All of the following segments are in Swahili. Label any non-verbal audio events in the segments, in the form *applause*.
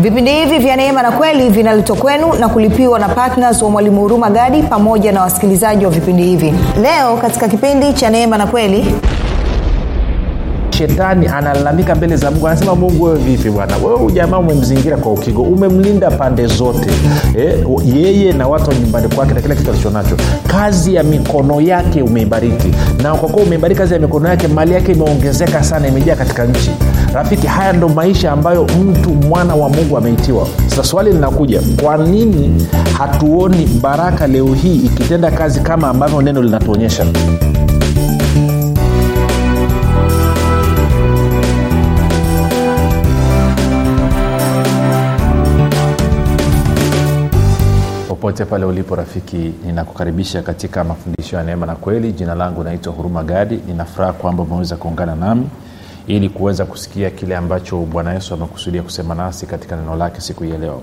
vipindi hivi vya neema na kweli vinaletwa kwenu na kulipiwa na ptns wa mwalimu huruma gadi pamoja na wasikilizaji wa vipindi hivi. Leo katika kipindi cha neema na kweli shetani analalamika mbele za mungu anasema mungu wewe vipi bwana? Wewe ujamaa umemzingira kwa ukigo umemlinda pande zote e, yeye na watu wa nyumbani kwake na kila kitu alichonacho. Kazi ya mikono yake umeibariki. Na kwa kuwa umeibariki kazi ya mikono yake mali yake imeongezeka sana imejaa katika nchi rafiki haya ndo maisha ambayo mtu mwana wa mungu ameitiwa. Sasa swali linakuja kwa nini hatuoni baraka leo hii ikitenda kazi kama ambavyo neno linatuonyesha? Popote pale ulipo rafiki ninakukaribisha katika mafundisho ya neema na kweli. Jina langu naitwa huruma gadi. Ninafuraha kwamba umeweza kuungana nami ili kuweza kusikia kile ambacho bwana yesu amekusudia kusema nasi katika neno lake siku hii ya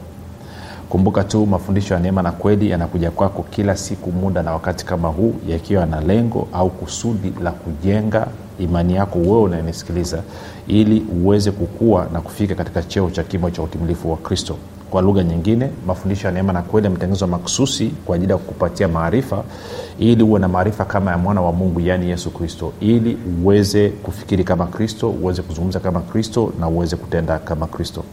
kumbuka tu mafundisho ya neema na kweli yanakuja kwako kila siku muda na wakati kama huu yakiwa na lengo au kusudi la kujenga imani yako wewe unayenisikiliza ili uweze kukua na kufika katika cheo cha kimo cha utimilifu wa kristo kwa lugha nyingine mafundisho ya neema na kweli yametengenezwa maksusi kwa ajili ya kukupatia maarifa ili uwe na maarifa kama ya mwana wa mungu yaani yesu kristo ili uweze kufikiri kama kristo uweze kuzungumza kama kristo na uweze kutenda kama kristo.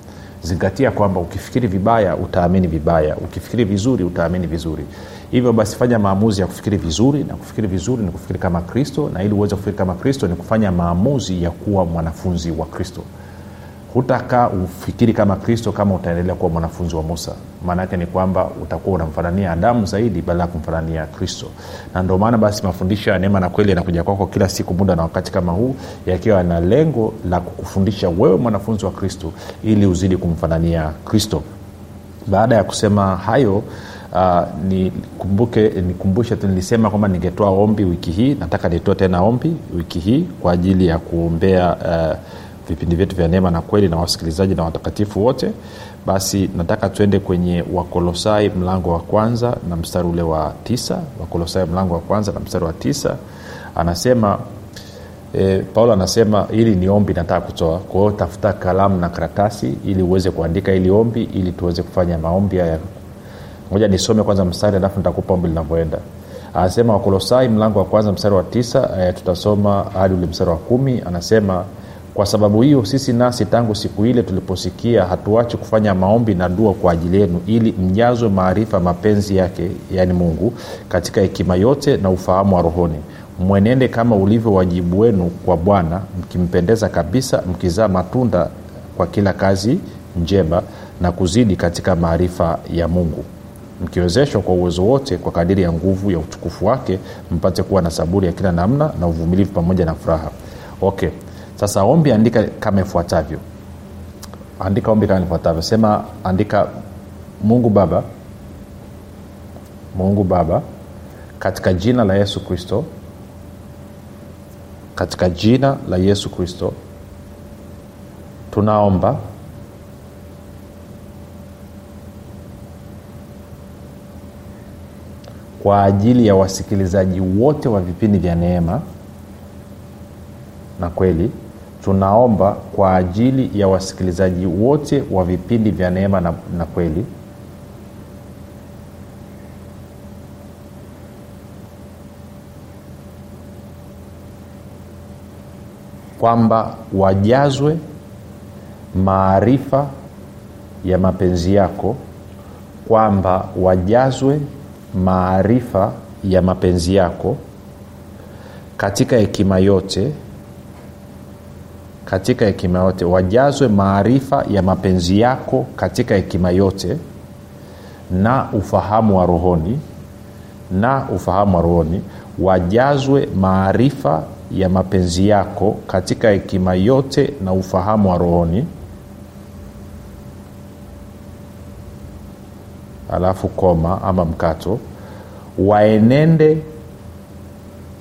Zingatia kwamba ukifikiri vibaya utaamini vibaya. Ukifikiri vizuri utaamini vizuri. Hivyo basi fanya maamuzi ya kufikiri vizuri na kufikiri vizuri ni kufikiri kama kristo na ili uweze kufikiri kama kristo ni kufanya maamuzi ya kuwa mwanafunzi wa kristo hutakaa ufikiri kama kristo kama utaendelea kuwa mwanafunzi wa musa. Maanaake ni kwamba utakuwa unamfanania adamu zaidi badala ya kumfanania kristo. Na ndio maana basi mafundisho ya neema na kweli yanakuja kwako kila siku muda na wakati kama huu yakiwa na lengo la kukufundisha wewe mwanafunzi wa kristo ili uzidi kumfanania kristo. Baada ya kusema hayo uh, nikumbuke nikumbushe tu nilisema kwamba ningetoa ombi wiki hii. Nataka nitoe tena ombi wiki hii kwa ajili ya kuombea uh, vipindi vyetu vya neema na kweli na wasikilizaji na watakatifu wote basi nataka tuende kwenye wakolosai mlango wa kwanza na mstari ule wa tisa. Wakolosai mlango wa kwanza na mstari wa tisa. Anasema e, paulo anasema ili ni ombi nataka kutoa. Kwa tafuta kalamu na karatasi ili uweze kuandika ili ombi ili tuweze kufanya maombi haya. Moja nisome kwanza mstari alafu nitakupa ombi linavyoenda. Anasema wakolosai mlango wa kwanza mstari wa tisa e, tutasoma hadi ule mstari wa kumi. Anasema kwa sababu hiyo sisi nasi tangu siku ile tuliposikia hatuachi kufanya maombi na dua kwa ajili yenu ili mjazwe maarifa mapenzi yake yaani mungu katika hekima yote na ufahamu wa rohoni. Mwenende kama ulivyo wajibu wenu kwa bwana mkimpendeza kabisa mkizaa matunda kwa kila kazi njema na kuzidi katika maarifa ya mungu. Mkiwezeshwa kwa uwezo wote kwa kadiri ya nguvu ya utukufu wake mpate kuwa na saburi ya kila namna na uvumilivu pamoja na furaha. Okay sasa ombi andika kama ifuatavyo. Andika ombi kama ifuatavyo. Sema andika mungu baba mungu baba katika jina la yesu kristo katika jina la yesu kristo tunaomba kwa ajili ya wasikilizaji wote wa vipindi vya neema na kweli tunaomba kwa ajili ya wasikilizaji wote wa vipindi vya neema na, na kweli. Kwamba wajazwe maarifa ya mapenzi yako kwamba wajazwe maarifa ya mapenzi yako katika hekima yote katika hekima yote. Wajazwe maarifa ya mapenzi yako katika hekima yote na ufahamu wa rohoni na ufahamu wa rohoni. Wajazwe maarifa ya mapenzi yako katika hekima yote na ufahamu wa rohoni. Alafu koma ama mkato. Waenende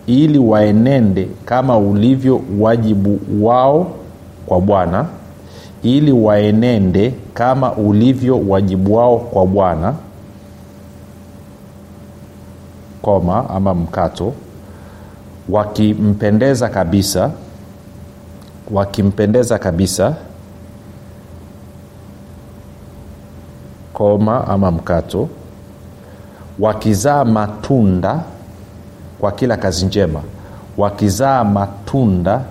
ili waenende kama ulivyo wajibu wao kwa bwana ili waenende kama ulivyo wajibu wao kwa bwana koma ama mkato wakimpendeza kabisa wakimpendeza kabisa koma ama mkato wakizaa matunda kwa kila kazi njema. Wakizaa matunda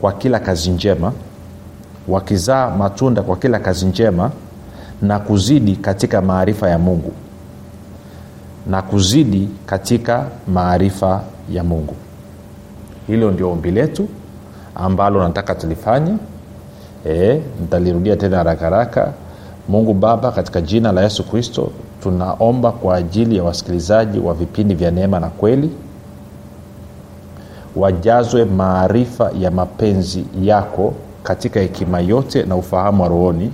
kwa kila kazi njema. Wakizaa matunda kwa kila kazi njema na kuzidi katika maarifa ya mungu. Na kuzidi katika maarifa ya mungu. Hilo ndio ombi letu ambalo nataka tulifanye. E, nitalirudia tena haraka haraka. Mungu baba katika jina la yesu kristo tunaomba kwa ajili ya wasikilizaji wa vipindi vya neema na kweli wajazwe maarifa ya mapenzi yako katika hekima yote na ufahamu wa rohoni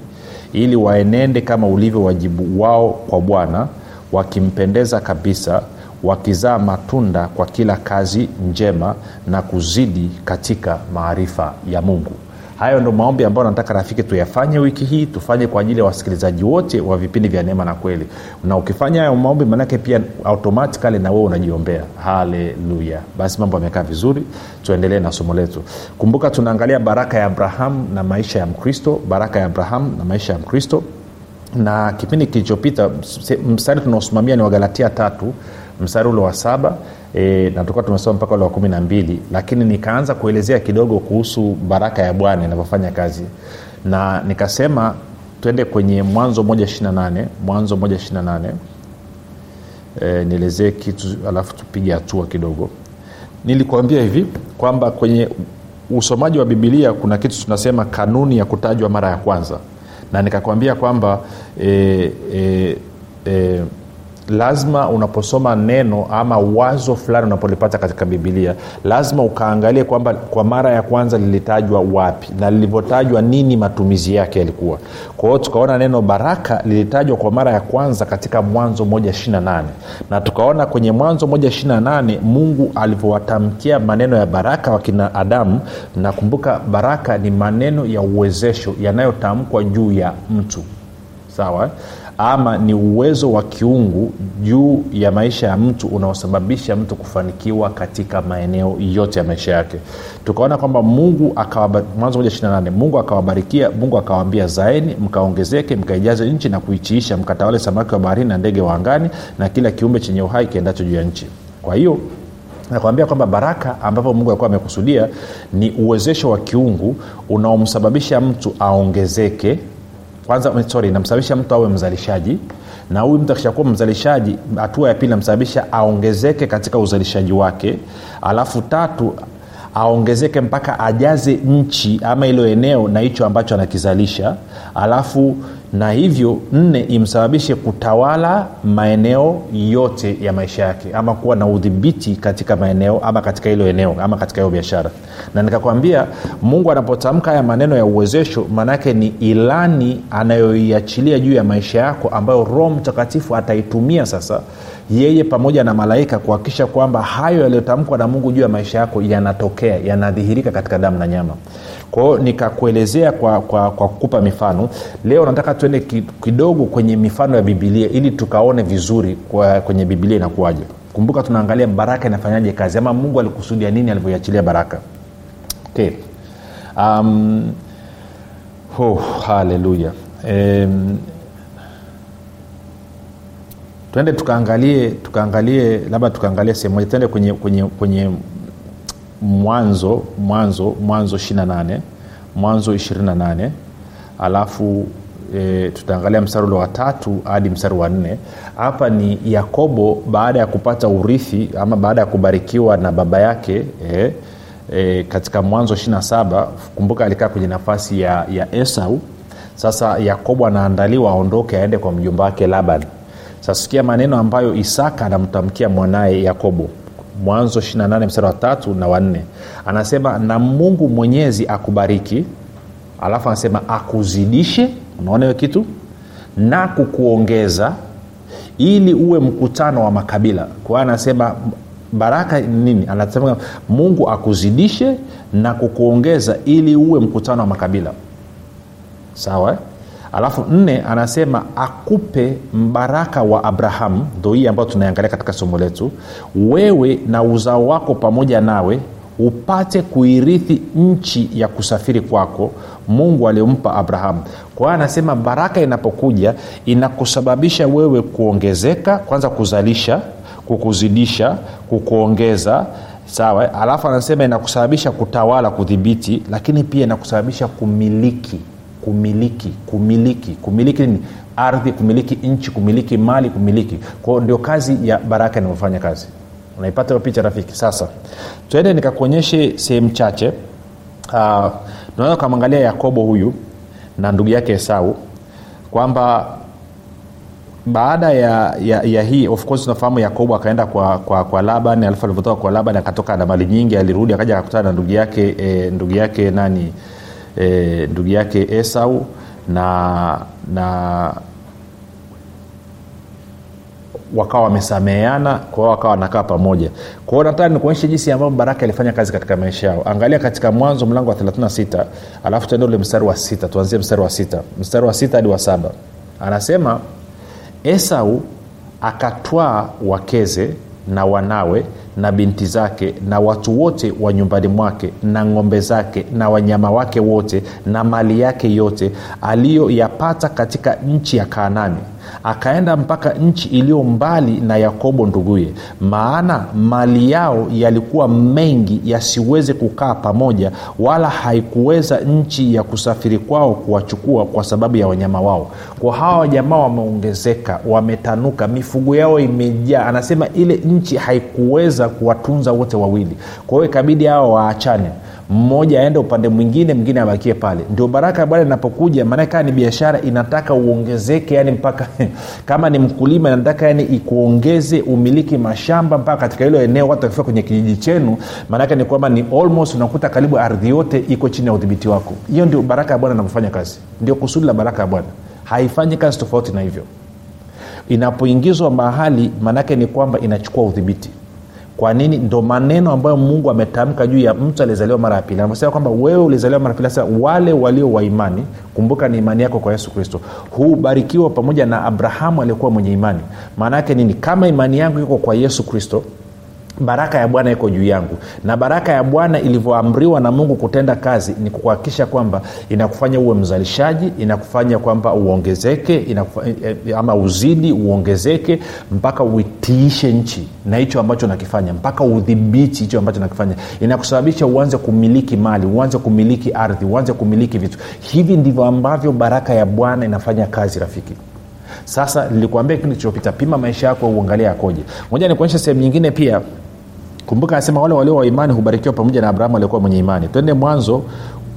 ili waenende kama ulivyo wajibu wao kwa bwana wakimpendeza kabisa wakizaa matunda kwa kila kazi njema na kuzidi katika maarifa ya mungu hayo ndo maombi ambayo nataka rafiki tuyafanye wiki hii tufanye kwa ajili ya wasikilizaji wote wa vipindi vya neema na kweli. Na ukifanya hayo maombi manake pia automatikali na wewe unajiombea. Haleluya. Basi mambo yamekaa vizuri tuendelee na somo letu. Kumbuka tunaangalia baraka ya abraham na maisha ya mkristo baraka ya abraham na maisha ya mkristo. Na kipindi kilichopita mstari tunaosimamia ni wagalatia tatu mstari ule wa saba e, na tulikuwa tumesoma mpaka ule wa kumi na mbili lakini nikaanza kuelezea kidogo kuhusu baraka ya bwana inavyofanya kazi. Na nikasema twende kwenye mwanzo moja ishirina nane mwanzo moja ishirina nane. E, nielezee kitu alafu tupige hatua kidogo. Nilikuambia hivi kwamba kwenye usomaji wa bibilia kuna kitu tunasema kanuni ya kutajwa mara ya kwanza. Na nikakwambia kwamba e, e, e, lazima unaposoma neno ama wazo fulani unapolipata katika bibilia lazima ukaangalie kwamba kwa mara ya kwanza lilitajwa wapi na lilivyotajwa nini matumizi yake yalikuwa. Kwa hiyo tukaona neno baraka lilitajwa kwa mara ya kwanza katika mwanzo moja ishirina nane. Na tukaona kwenye mwanzo moja ishirina nane mungu alivyowatamkia maneno ya baraka wakina adamu nakumbuka baraka ni maneno ya uwezesho yanayotamkwa juu ya mtu. Sawa ama ni uwezo wa kiungu juu ya maisha ya mtu unaosababisha mtu kufanikiwa katika maeneo yote ya maisha yake. Tukaona kwamba mungu mwanzo mungu akawabarikia mungu akawaambia zaeni mkaongezeke mkaijaze nchi na kuichiisha mkatawale samaki wa baharini na ndege wa angani na kila kiumbe chenye uhai kiendacho juu ya nchi. Kwa hiyo nakwambia kwamba baraka ambapo mungu alikuwa amekusudia ni uwezesho wa kiungu unaomsababisha mtu aongezeke kwanza sorry namsababisha mtu awe mzalishaji na huyu mtu akishakuwa mzalishaji hatua ya pili namsababisha aongezeke katika uzalishaji wake. Alafu tatu aongezeke mpaka ajaze nchi ama ilo eneo na hicho ambacho anakizalisha. Alafu na hivyo nne imsababishe kutawala maeneo yote ya maisha yake ama kuwa na udhibiti katika maeneo ama katika hilo eneo ama katika hiyo biashara. Na nikakwambia mungu anapotamka haya maneno ya uwezesho maanaake ni ilani anayoiachilia juu ya maisha yako ambayo roho mtakatifu ataitumia sasa yeye pamoja na malaika kuhakikisha kwamba hayo yaliyotamkwa na mungu juu ya maisha yako yanatokea yanadhihirika katika damu na nyama kwao nikakuelezea kwa, kwa, kwa kukupa mifano. Leo nataka tuende kidogo kwenye mifano ya bibilia ili tukaone vizuri kwa, kwenye bibilia inakuwaje. Kumbuka tunaangalia baraka inafanyaje kazi ama mungu alikusudia nini alivyoiachilia baraka. Okay. um, oh, haleluya um, tuende tukaangalie tukaangalie labda tukaangalie sehemu moja tuende kwenye, kwenye, kwenye mwanzo mwanzo mwanzo 28 mwanzo 28 alafu e, tutaangalia mstari ule wa tatu hadi mstari wa nne. Hapa ni yakobo baada ya kupata urithi ama baada ya kubarikiwa na baba yake e, e, katika mwanzo 27 kumbuka alikaa kwenye nafasi ya, ya esau. Sasa yakobo anaandaliwa aondoke aende kwa mjomba wake laban. Sasikia maneno ambayo isaka anamtamkia mwanaye yakobo mwanzo 28 mstari wa tatu na wanne anasema na mungu mwenyezi akubariki. Alafu anasema akuzidishe unaona hiyo kitu? Na kukuongeza ili uwe mkutano wa makabila. Kwa anasema baraka nini? Anasema mungu akuzidishe na kukuongeza ili uwe mkutano wa makabila. Sawa eh? Alafu nne anasema akupe mbaraka wa abrahamu ndo hii ambayo tunaangalia katika somo letu. Wewe na uzao wako pamoja nawe upate kuirithi nchi ya kusafiri kwako mungu aliyompa abrahamu kwa hiyo anasema baraka inapokuja inakusababisha wewe kuongezeka kwanza kuzalisha kukuzidisha kukuongeza sawa? Alafu anasema inakusababisha kutawala kudhibiti lakini pia inakusababisha kumiliki kumiliki kumiliki. Kumiliki ni ardhi kumiliki nchi kumiliki mali kumiliki. Kwao ndio kazi ya baraka inavyofanya kazi. Unaipata hiyo picha rafiki? Sasa tuende nikakuonyeshe sehemu chache. Uh, tunaweza ukamwangalia yakobo huyu na ndugu yake esau kwamba baada ya, ya, ya hii of course tunafahamu yakobo akaenda kwa, kwa, kwa laban alafu alivyotoka kwa laban akatoka na mali nyingi alirudi akaja akakutana na ndugu yake e, ndugu yake nani e, ndugu yake esau na na wakawa wamesameheana kwao wakawa wanakaa pamoja. Kwao nataka nikuonyeshe jinsi ambavyo baraka ilifanya kazi katika maisha yao. Angalia katika mwanzo mlango wa 36 alafu tuende ule mstari wa sita tuanzie mstari wa sita. Mstari wa sita hadi wa saba. Anasema esau akatwaa wakeze na wanawe na binti zake na watu wote wa nyumbani mwake na ng'ombe zake na wanyama wake wote na mali yake yote aliyoyapata katika nchi ya kaanani akaenda mpaka nchi iliyo mbali na yakobo nduguye. Maana mali yao yalikuwa mengi yasiweze kukaa pamoja wala haikuweza nchi ya kusafiri kwao kuwachukua kwa sababu ya wanyama wao. Kwa hawa jamaa wameongezeka wametanuka mifugo yao imejaa. Anasema ile nchi haikuweza kuwatunza wote wawili. Kwa hiyo ikabidi hawa waachane mmoja aende upande mwingine mwingine abakie pale. Ndio baraka ya bwana inapokuja maanake kaa ni biashara inataka uongezeke yani mpaka *laughs* kama ni mkulima inataka yani ikuongeze umiliki mashamba mpaka katika hilo eneo watu wakifika kwenye kijiji chenu. Maanake ni kwamba ni almost unakuta karibu ardhi yote iko chini ya udhibiti wako. Hiyo ndio baraka ya bwana inavyofanya kazi. Ndio kusudi la baraka ya bwana. Haifanyi kazi tofauti na hivyo. Inapoingizwa mahali maanake ni kwamba inachukua udhibiti kwa nini? Ndo maneno ambayo mungu ametamka juu ya mtu aliyezaliwa mara ya pili. Anavyosema kwamba wewe ulizaliwa mara pili. Sasa wale walio wa imani kumbuka ni imani yako kwa yesu kristo. Hubarikiwa pamoja na abrahamu aliyekuwa mwenye imani. Maana yake nini? Kama imani yangu iko kwa yesu kristo baraka ya bwana iko juu yangu. Na baraka ya bwana ilivyoamriwa na mungu kutenda kazi ni kuhakikisha kwamba inakufanya uwe mzalishaji inakufanya kwamba uongezeke inakufa, ama uzidi uongezeke mpaka uitiishe nchi na hicho ambacho nakifanya mpaka udhibiti hicho ambacho nakifanya inakusababisha uanze kumiliki mali uanze kumiliki ardhi uanze kumiliki vitu. Hivi ndivyo ambavyo baraka ya bwana inafanya kazi rafiki. Sasa nilikuambia kipindi kilichopita. Pima maisha yako uangalia yakoje moja nikuonyesha sehemu nyingine pia kumbuka anasema wale walio waimani hubarikiwa pamoja na abrahamu aliokuwa mwenye imani. Twende mwanzo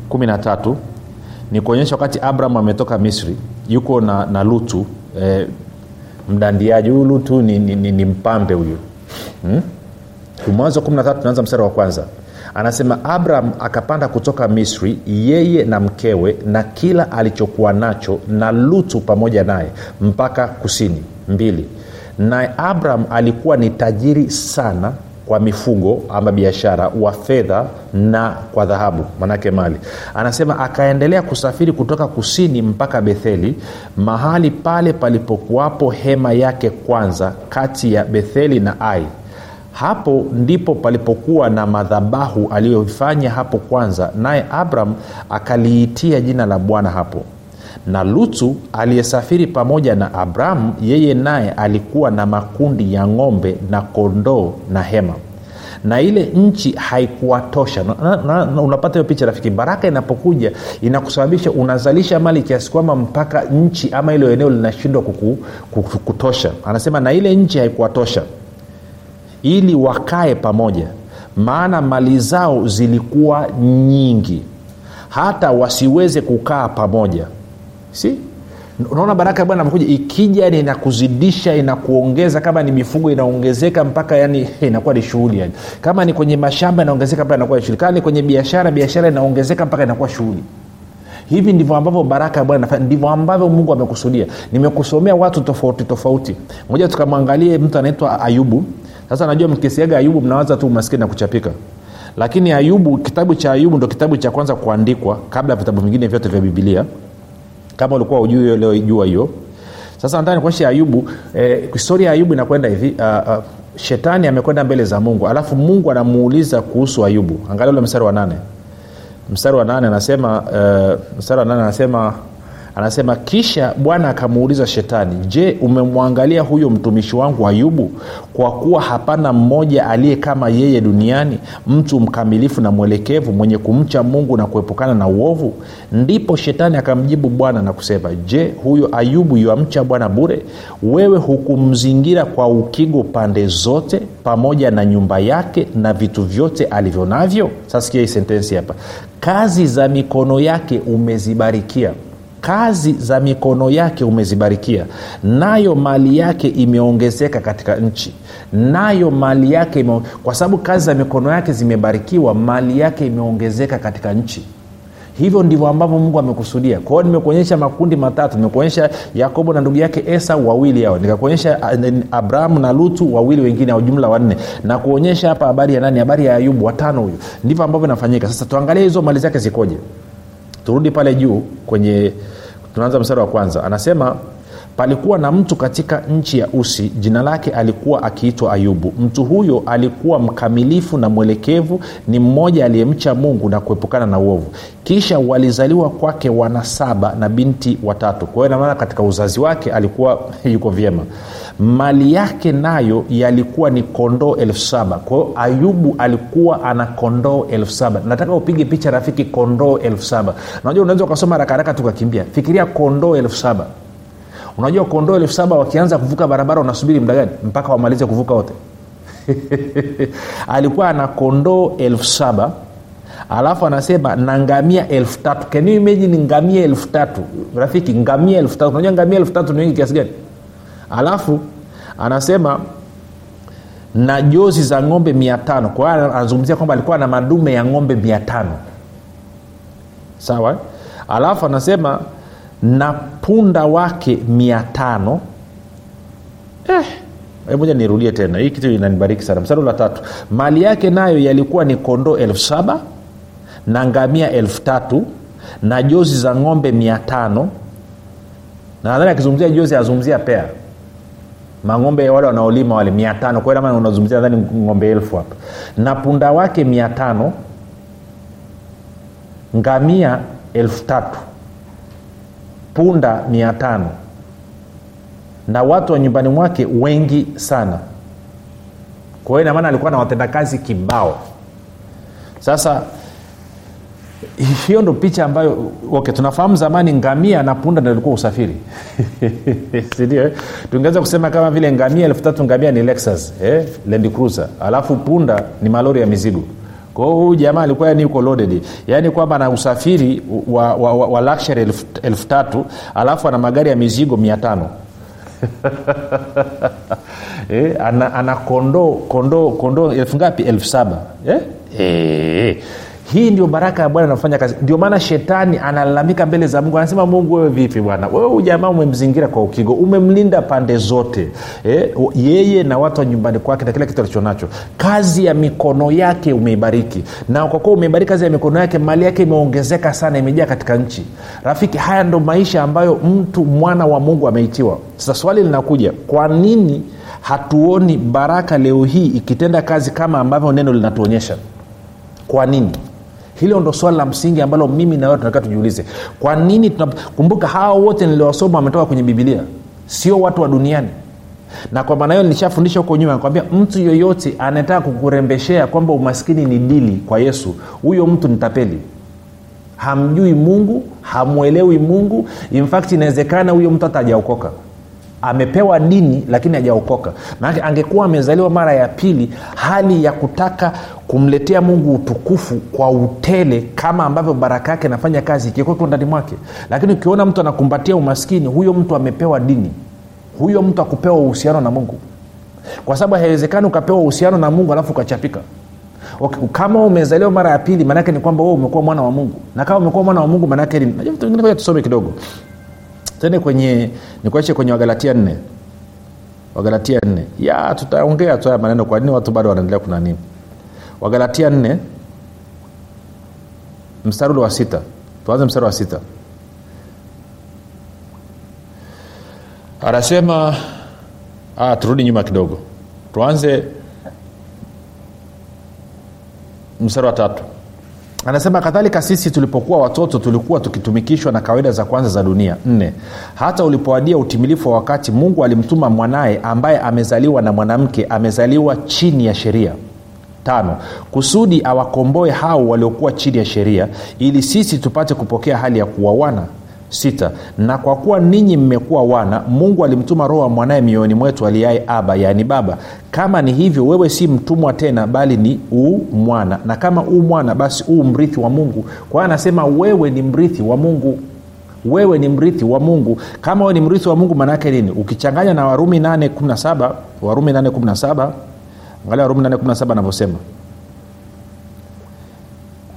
13 ni kuonyesha wakati abraham ametoka misri yuko na, na lutu eh, mdandiaji. Huyu lutu ni, ni, ni, ni mpambe huyu. Hmm? mwanzo 13 tunaanza mstari wa kwanza. Anasema abraham akapanda kutoka misri yeye na mkewe na kila alichokuwa nacho na lutu pamoja naye mpaka kusini. Mbili naye abraham alikuwa ni tajiri sana kwa mifugo ama biashara wa fedha na kwa dhahabu manake mali. Anasema akaendelea kusafiri kutoka kusini mpaka betheli mahali pale palipokuwapo hema yake kwanza kati ya betheli na ai. Hapo ndipo palipokuwa na madhabahu aliyoifanya hapo kwanza naye abraham akaliitia jina la bwana hapo na lutu aliyesafiri pamoja na abrahamu yeye naye alikuwa na makundi ya ng'ombe na kondoo na hema. Na ile nchi haikuwatosha. Unapata hiyo picha rafiki baraka inapokuja inakusababisha unazalisha mali kiasi kwamba mpaka nchi ama ilo eneo linashindwa kutosha. Anasema na ile nchi haikuwatosha. Ili wakae pamoja maana mali zao zilikuwa nyingi. Hata wasiweze kukaa pamoja si? Unaona baraka ya bwana nakuja ikija yani inakuzidisha inakuongeza kama ni mifugo inaongezeka mpaka yani *laughs* inakuwa ni shughuli yani. Kama ni kwenye mashamba inaongezeka mpaka inakuwa shughuli. Kama ni kwenye biashara biashara inaongezeka mpaka inakuwa shughuli. Hivi ndivyo ambavyo baraka ya bwana ndivyo ambavyo mungu amekusudia. Nimekusomea watu tofauti tofauti. Moja tukamwangalie mtu anaitwa ayubu. Sasa najua mkisiaga ayubu mnawaza tu umaskini na kuchapika. Lakini ayubu kitabu cha ayubu ndo kitabu cha kwanza kuandikwa kabla ya vitabu vingine vyote vya bibilia kama ulikuwa ujui uliojua jua hiyo. Sasa nataka nikuonyeshe ayubu eh, historia ya ayubu inakwenda hivi uh, uh, shetani amekwenda mbele za mungu alafu mungu anamuuliza kuhusu ayubu. Angalia ule mstari wa nane. Mstari wa nane anasema uh, mstari wa nane anasema anasema kisha bwana akamuuliza shetani je umemwangalia huyo mtumishi wangu ayubu? Kwa kuwa hapana mmoja aliye kama yeye duniani mtu mkamilifu na mwelekevu mwenye kumcha mungu na kuepukana na uovu? Ndipo shetani akamjibu bwana na kusema je huyo ayubu yuamcha bwana bure? Wewe hukumzingira kwa ukigo pande zote pamoja na nyumba yake na vitu vyote alivyo navyo sasikia sentensi hapa. Kazi za mikono yake umezibarikia kazi za mikono yake umezibarikia. Nayo mali yake imeongezeka katika nchi. Nayo mali yake ime... kwa sababu kazi za mikono yake zimebarikiwa mali yake imeongezeka katika nchi. Hivyo ndivyo ambavyo mungu amekusudia. Kwa hiyo nimekuonyesha makundi matatu. Nimekuonyesha yakobo na ndugu yake esau wawili hao. Nikakuonyesha abrahamu na lutu wawili wengine au jumla wanne. Na kuonyesha hapa habari ya nani? Habari ya ayubu watano huyu. Ndivyo ambavyo inafanyika. Sasa tuangalie hizo mali zake zikoje turudi pale juu kwenye tunaanza mstari wa kwanza. Anasema palikuwa na mtu katika nchi ya usi jina lake alikuwa akiitwa ayubu. Mtu huyo alikuwa mkamilifu na mwelekevu ni mmoja aliyemcha mungu na kuepukana na uovu. Kisha walizaliwa kwake wana saba na binti watatu. Kwa hiyo namaana katika uzazi wake alikuwa *laughs* yuko vyema. Mali yake nayo yalikuwa ni kondoo elfu saba. Kwa hiyo ayubu alikuwa ana kondoo elfu saba. Nataka upige picha rafiki kondoo elfu saba. Najua unaweza ukasoma rakaraka tukakimbia. Fikiria kondoo elfu saba unajua kondoo elfu saba wakianza kuvuka barabara unasubiri muda gani? Mpaka wamalize kuvuka wote. *laughs* Alikuwa ana kondoo elfu saba alafu anasema na ngamia elfu tatu. Can you imagine ngamia elfu tatu? Rafiki ngamia elfu tatu. Unajua ngamia elfu tatu ni wengi kiasi gani? Alafu anasema na jozi za ng'ombe mia tano. Kwa hiyo anazungumzia kwamba alikuwa na madume ya ng'ombe mia tano. Sawa? Alafu anasema na punda wake mia tano. Eh, moja nirudie tena. Hii kitu inanibariki sana. Msari la tatu. Mali yake nayo yalikuwa ni kondoo elfu saba na ngamia elfu tatu na jozi za ng'ombe mia tano. Na nadhani akizungumzia jozi azungumzia pea. Mang'ombe wale wanaolima wale mia tano. Kwa unazungumzia nadhani ng'ombe elfu hapa. Na punda wake mia tano ngamia elfu tatu punda mia tano. Na watu wa nyumbani mwake wengi sana. Kwa hiyo inamaana alikuwa na watendakazi kibao. Sasa hiyo ndo picha ambayo okay tunafahamu zamani ngamia na punda ndo usafiri. *laughs* Sindio tungeweza kusema kama vile ngamia elfu tatu ngamia ni lexus eh? land alafu punda ni malori ya mizigo kwa hiyo huyu jamaa alikuwa yani yuko loaded. Yaani kwamba ana usafiri wa, wa, wa, wa luxury elfu, elfu tatu alafu ana magari ya mizigo mia tano. *laughs* Eh, ana, ana kondoo kondoo kondoo elfu ngapi? Elfu saba. Eh? Eh, hii ndio baraka ya bwana inafanya kazi. Ndio maana shetani analalamika mbele za mungu. Anasema mungu wewe vipi bwana? Wewe ujamaa umemzingira kwa ukigo. Umemlinda pande zote eh, yeye na watu wa nyumbani kwake na kila kitu alichonacho. Kazi ya mikono yake umeibariki. Na kwa kuwa umeibariki kazi ya mikono yake mali yake imeongezeka sana imejaa katika nchi. Rafiki haya ndo maisha ambayo mtu mwana wa mungu ameitiwa. Sasa swali linakuja kwa nini hatuoni baraka leo hii ikitenda kazi kama ambavyo neno linatuonyesha? Kwa nini hilo ndo swali la msingi ambalo mimi nawewe tunataka tujiulize. Kwa nini tunakumbuka hawa wote niliwasoma wametoka kwenye bibilia sio watu wa duniani. Na kwa maana hiyo nilishafundisha huko nyuma kwambia mtu yoyote anataka kukurembeshea kwamba umaskini ni dili kwa yesu huyo mtu ni tapeli. Hamjui mungu hamwelewi mungu. Infact inawezekana huyo mtu hata hajaokoka amepewa dini lakini hajaokoka. Maanake angekuwa amezaliwa mara ya pili hali ya kutaka kumletea mungu utukufu kwa utele kama ambavyo baraka yake inafanya kazi ikikuweko ndani mwake. Lakini ukiona mtu anakumbatia umaskini huyo mtu amepewa dini. Huyo mtu akupewa uhusiano na mungu. Kwa sababu haiwezekani ukapewa uhusiano na mungu alafu ukachapika. Okay, kama umezaliwa mara ya pili maanake ni kwamba umekuwa mwana wa mungu. Na kama umekuwa mwana wa mungu maanake tusome kidogo tende kwenye nikuache kwenye wagalatia nne. Wagalatia nne. Ya tutaongea tu haya maneno kwa nini watu bado wanaendelea kuna wagalatia nne mstari ule wa sita. Tuanze mstari wa sita. Anasema ah, turudi nyuma kidogo. Tuanze mstari wa tatu anasema kadhalika sisi tulipokuwa watoto tulikuwa tukitumikishwa na kawaida za kwanza za dunia. Nne hata ulipoadia utimilifu wa wakati mungu alimtuma mwanaye ambaye amezaliwa na mwanamke amezaliwa chini ya sheria. Tano kusudi awakomboe hao waliokuwa chini ya sheria ili sisi tupate kupokea hali ya kuwa wana sita. Na kwa kuwa ninyi mmekuwa wana mungu alimtuma roho wa mwanaye mioyoni mwetu aliaye aba yaani baba. Kama ni hivyo wewe si mtumwa tena bali ni uu mwana. Na kama uu mwana basi uu mrithi wa mungu. Kwa hiyo anasema wewe ni mrithi wa mungu. Wewe ni mrithi wa mungu. Kama wewe ni mrithi wa mungu maanaake nini? Ukichanganya na warumi 817 warumi 817 angalia warumi 817 anavyosema.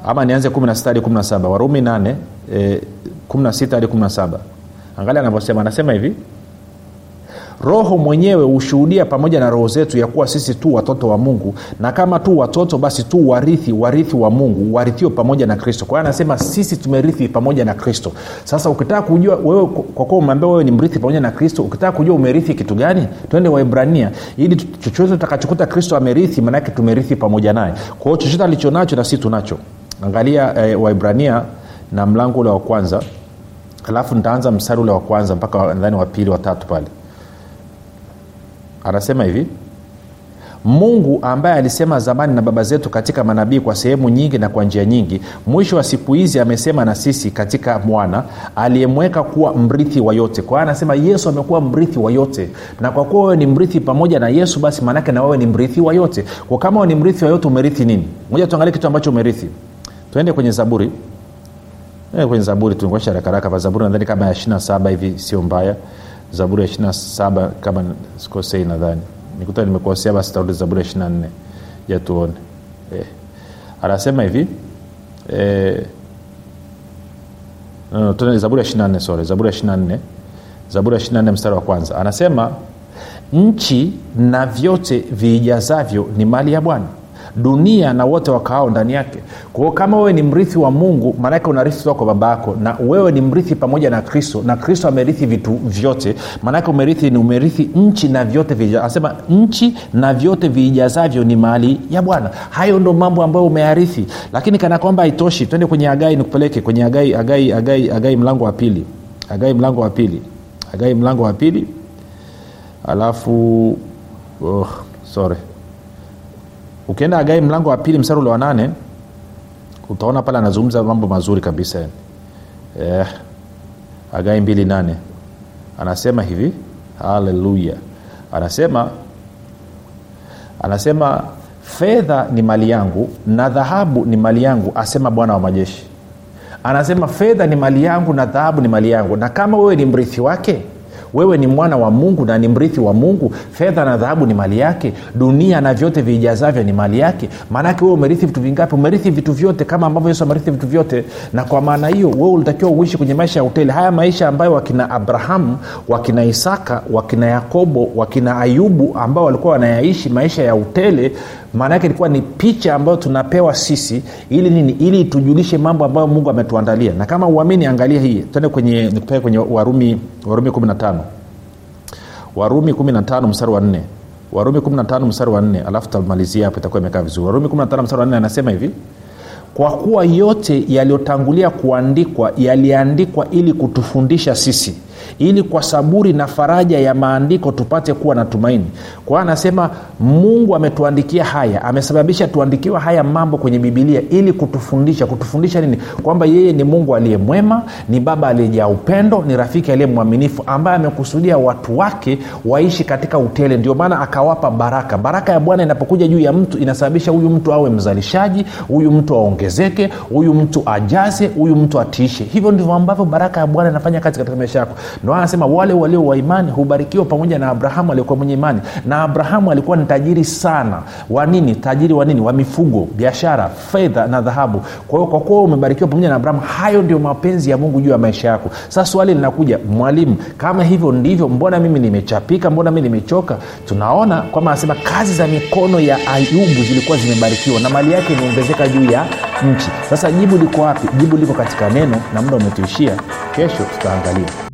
Ama nianze 16 17 warumi 8 eh, 16 hadi 17 angalia anavyosema anasema hivi roho mwenyewe hushuhudia pamoja na roho zetu ya kuwa sisi tu watoto wa mungu na kama tu watoto basi tu warithi warithi wa mungu warithio pamoja na kristo. Kwa hiyo anasema sisi tumerithi pamoja na kristo. Sasa ukitaka kujua wewe kwa kuwa umeambia wewe ni mrithi pamoja na kristo ukitaka kujua umerithi kitu gani twende waibrania ili chochote tutakachokuta kristo amerithi maanake tumerithi pamoja naye. Kwa hiyo chochote alichonacho na sisi tunacho. Angalia eh, waibrania na mlango ule wa kwanza alafu nitaanza mstari ule wa kwanza mpaka nadhani wa pili watatu pale. Anasema hivi mungu ambaye alisema zamani na baba zetu katika manabii kwa sehemu nyingi na kwa njia nyingi mwisho wa siku hizi amesema na sisi katika mwana aliyemweka kuwa mrithi wa yote. Kwa hiyo anasema yesu amekuwa mrithi wa yote. Na kwa kuwa wewe ni mrithi pamoja na yesu basi maanake na wewe ni mrithi wa yote. Kwa kama wewe ni mrithi wa yote umerithi nini? Moja tuangalie kitu ambacho umerithi. Tuende kwenye zaburi e, kwenye zaburi tunakuesha rakaraka pa zaburi nadhani kama ya ishirina saba hivi sio mbaya. Zaburi ya ishirina saba kama sikosei nadhani. Nikuta nimekosea basi tarudi zaburi ya ishirina nne yatuone e. anasema hivi e, zaburi ya ishirina nne sore zaburi ya ishirina nne. Zaburi ya ishirina nne mstari wa kwanza. Anasema nchi na vyote viijazavyo ni mali ya bwana dunia na wote wakaao ndani yake. Kwao kama wewe ni mrithi wa mungu maanake unarithi kutoka kwa baba yako. Na wewe ni mrithi pamoja na kristo na kristo amerithi vitu vyote. Maanake umerithi ni umerithi nchi na vyote anasema nchi na vyote viijazavyo ni mali ya bwana. Hayo ndo mambo ambayo umearithi lakini kana kwamba haitoshi twende kwenye agai nikupeleke kwenye agai agai agai agai mlango wa pili. Agai mlango wa pili. Agai mlango wa pili. Alafu oh, sorry ukienda agai mlango wa pili msari ule wa nane utaona pale anazungumza mambo mazuri kabisa. Eh, agai mbili nane. Anasema hivi haleluya anasema anasema fedha ni mali yangu na dhahabu ni mali yangu asema bwana wa majeshi. Anasema fedha ni mali yangu na dhahabu ni mali yangu. Na kama wewe ni mrithi wake wewe ni mwana wa mungu na ni mrithi wa mungu. Fedha na dhahabu ni mali yake. Dunia na vyote viijazavyo ni mali yake. Maanake wewe umerithi vitu vingapi? Umerithi vitu vyote kama ambavyo yesu amerithi vitu vyote. Na kwa maana hiyo wewe ulitakiwa uishi kwenye maisha ya utele haya maisha ambayo wakina abrahamu wakina isaka wakina yakobo wakina ayubu ambao walikuwa wanayaishi maisha ya utele maana yake ilikuwa ni picha ambayo tunapewa sisi ili nini? Ili tujulishe mambo ambayo mungu ametuandalia. Na kama uamini angalia hii. Tende kwenye nikupeke kwenye warumi warumi 15 warumi 15 mstari wa 4 warumi 15 mstari wa 4 alafu tutamalizia hapo itakuwa imekaa vizuri. Warumi 15 mstari wa 4 anasema hivi kwa kuwa yote yaliyotangulia kuandikwa yaliandikwa ili kutufundisha sisi ili kwa saburi na faraja ya maandiko tupate kuwa na tumaini. Kwa anasema mungu ametuandikia haya amesababisha tuandikiwa haya mambo kwenye bibilia ili kutufundisha. Kutufundisha nini? Kwamba yeye ni mungu aliye mwema ni baba aliyejaa upendo ni rafiki aliye mwaminifu ambaye amekusudia watu wake waishi katika utele. Ndio maana akawapa baraka. Baraka ya bwana inapokuja juu ya mtu inasababisha huyu mtu awe mzalishaji huyu mtu aongezeke huyu mtu ajaze huyu mtu atiishe. Hivyo ndivyo ambavyo baraka ya bwana inafanya kazi katika maisha yako ndio anasema wale walio wa imani hubarikiwa pamoja na abrahamu aliyekuwa mwenye imani. Na abrahamu alikuwa ni tajiri sana. Wa nini? Tajiri wa wa mifugo biashara fedha na dhahabu. Kwa hiyo kwa kuwa umebarikiwa pamoja na abrahamu hayo ndio mapenzi ya mungu juu ya maisha yako. Sasa swali linakuja mwalimu kama hivyo ndivyo mbona mimi nimechapika? Mbona mi nimechoka? Tunaona kwamba anasema kazi za mikono ya ayubu zilikuwa zimebarikiwa na mali yake imeongezeka juu ya nchi. Sasa jibu liko wapi? Jibu liko katika neno na muda umetuishia. Kesho tutaangalia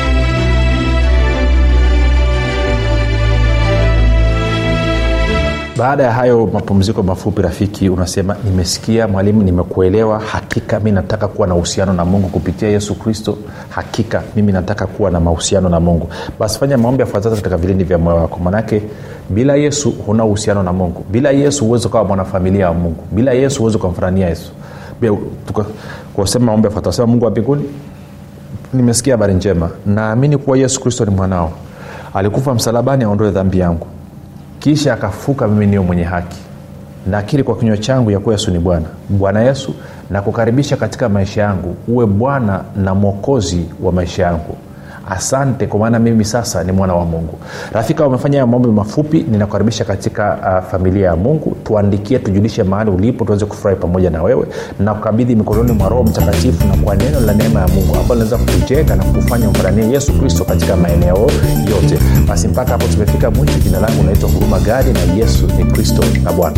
baada ya hayo mapumziko mafupi rafiki unasema nimesikia mwalimu nimekuelewa. Hakika mi nataka kuwa na uhusiano na mungu kupitia yesu kristo. Hakika mimi nataka kuwa na mahusiano na mungu. Basi fanya maombi yafuatazo katika vilindi vya moyo wako. Manake bila yesu huna uhusiano na mungu. Bila yesu huwezi ukawa mwanafamilia wa mungu. Bila yesu huwezi ukamfurania yesu. Kusema maombi yafuatazo sema mungu wa mbinguni nimesikia habari njema. Naamini kuwa yesu kristo ni mwanao. Alikufa msalabani aondoe dhambi yangu kisha akafuka mimi niyo mwenye haki. Nakiri kwa kinywa changu ya kuwa yesu ni bwana. Bwana yesu nakukaribisha katika maisha yangu. Uwe bwana na mwokozi wa maisha yangu. Asante kwa maana mimi sasa ni mwana wa mungu. Rafika umefanya maombi mafupi. Ninakukaribisha katika uh, familia ya mungu. Tuandikie tujulishe mahali ulipo tuweze kufurahi pamoja na wewe. Na kukabidhi mikononi mwa roho mtakatifu na kwa neno la neema ya mungu ambalo linaweza kukujenga na kukufanya umfuranie yesu kristo katika maeneo yote basi mpaka hapo tumefika mwisho. Jina langu naitwa huruma gari na yesu ni kristo na bwana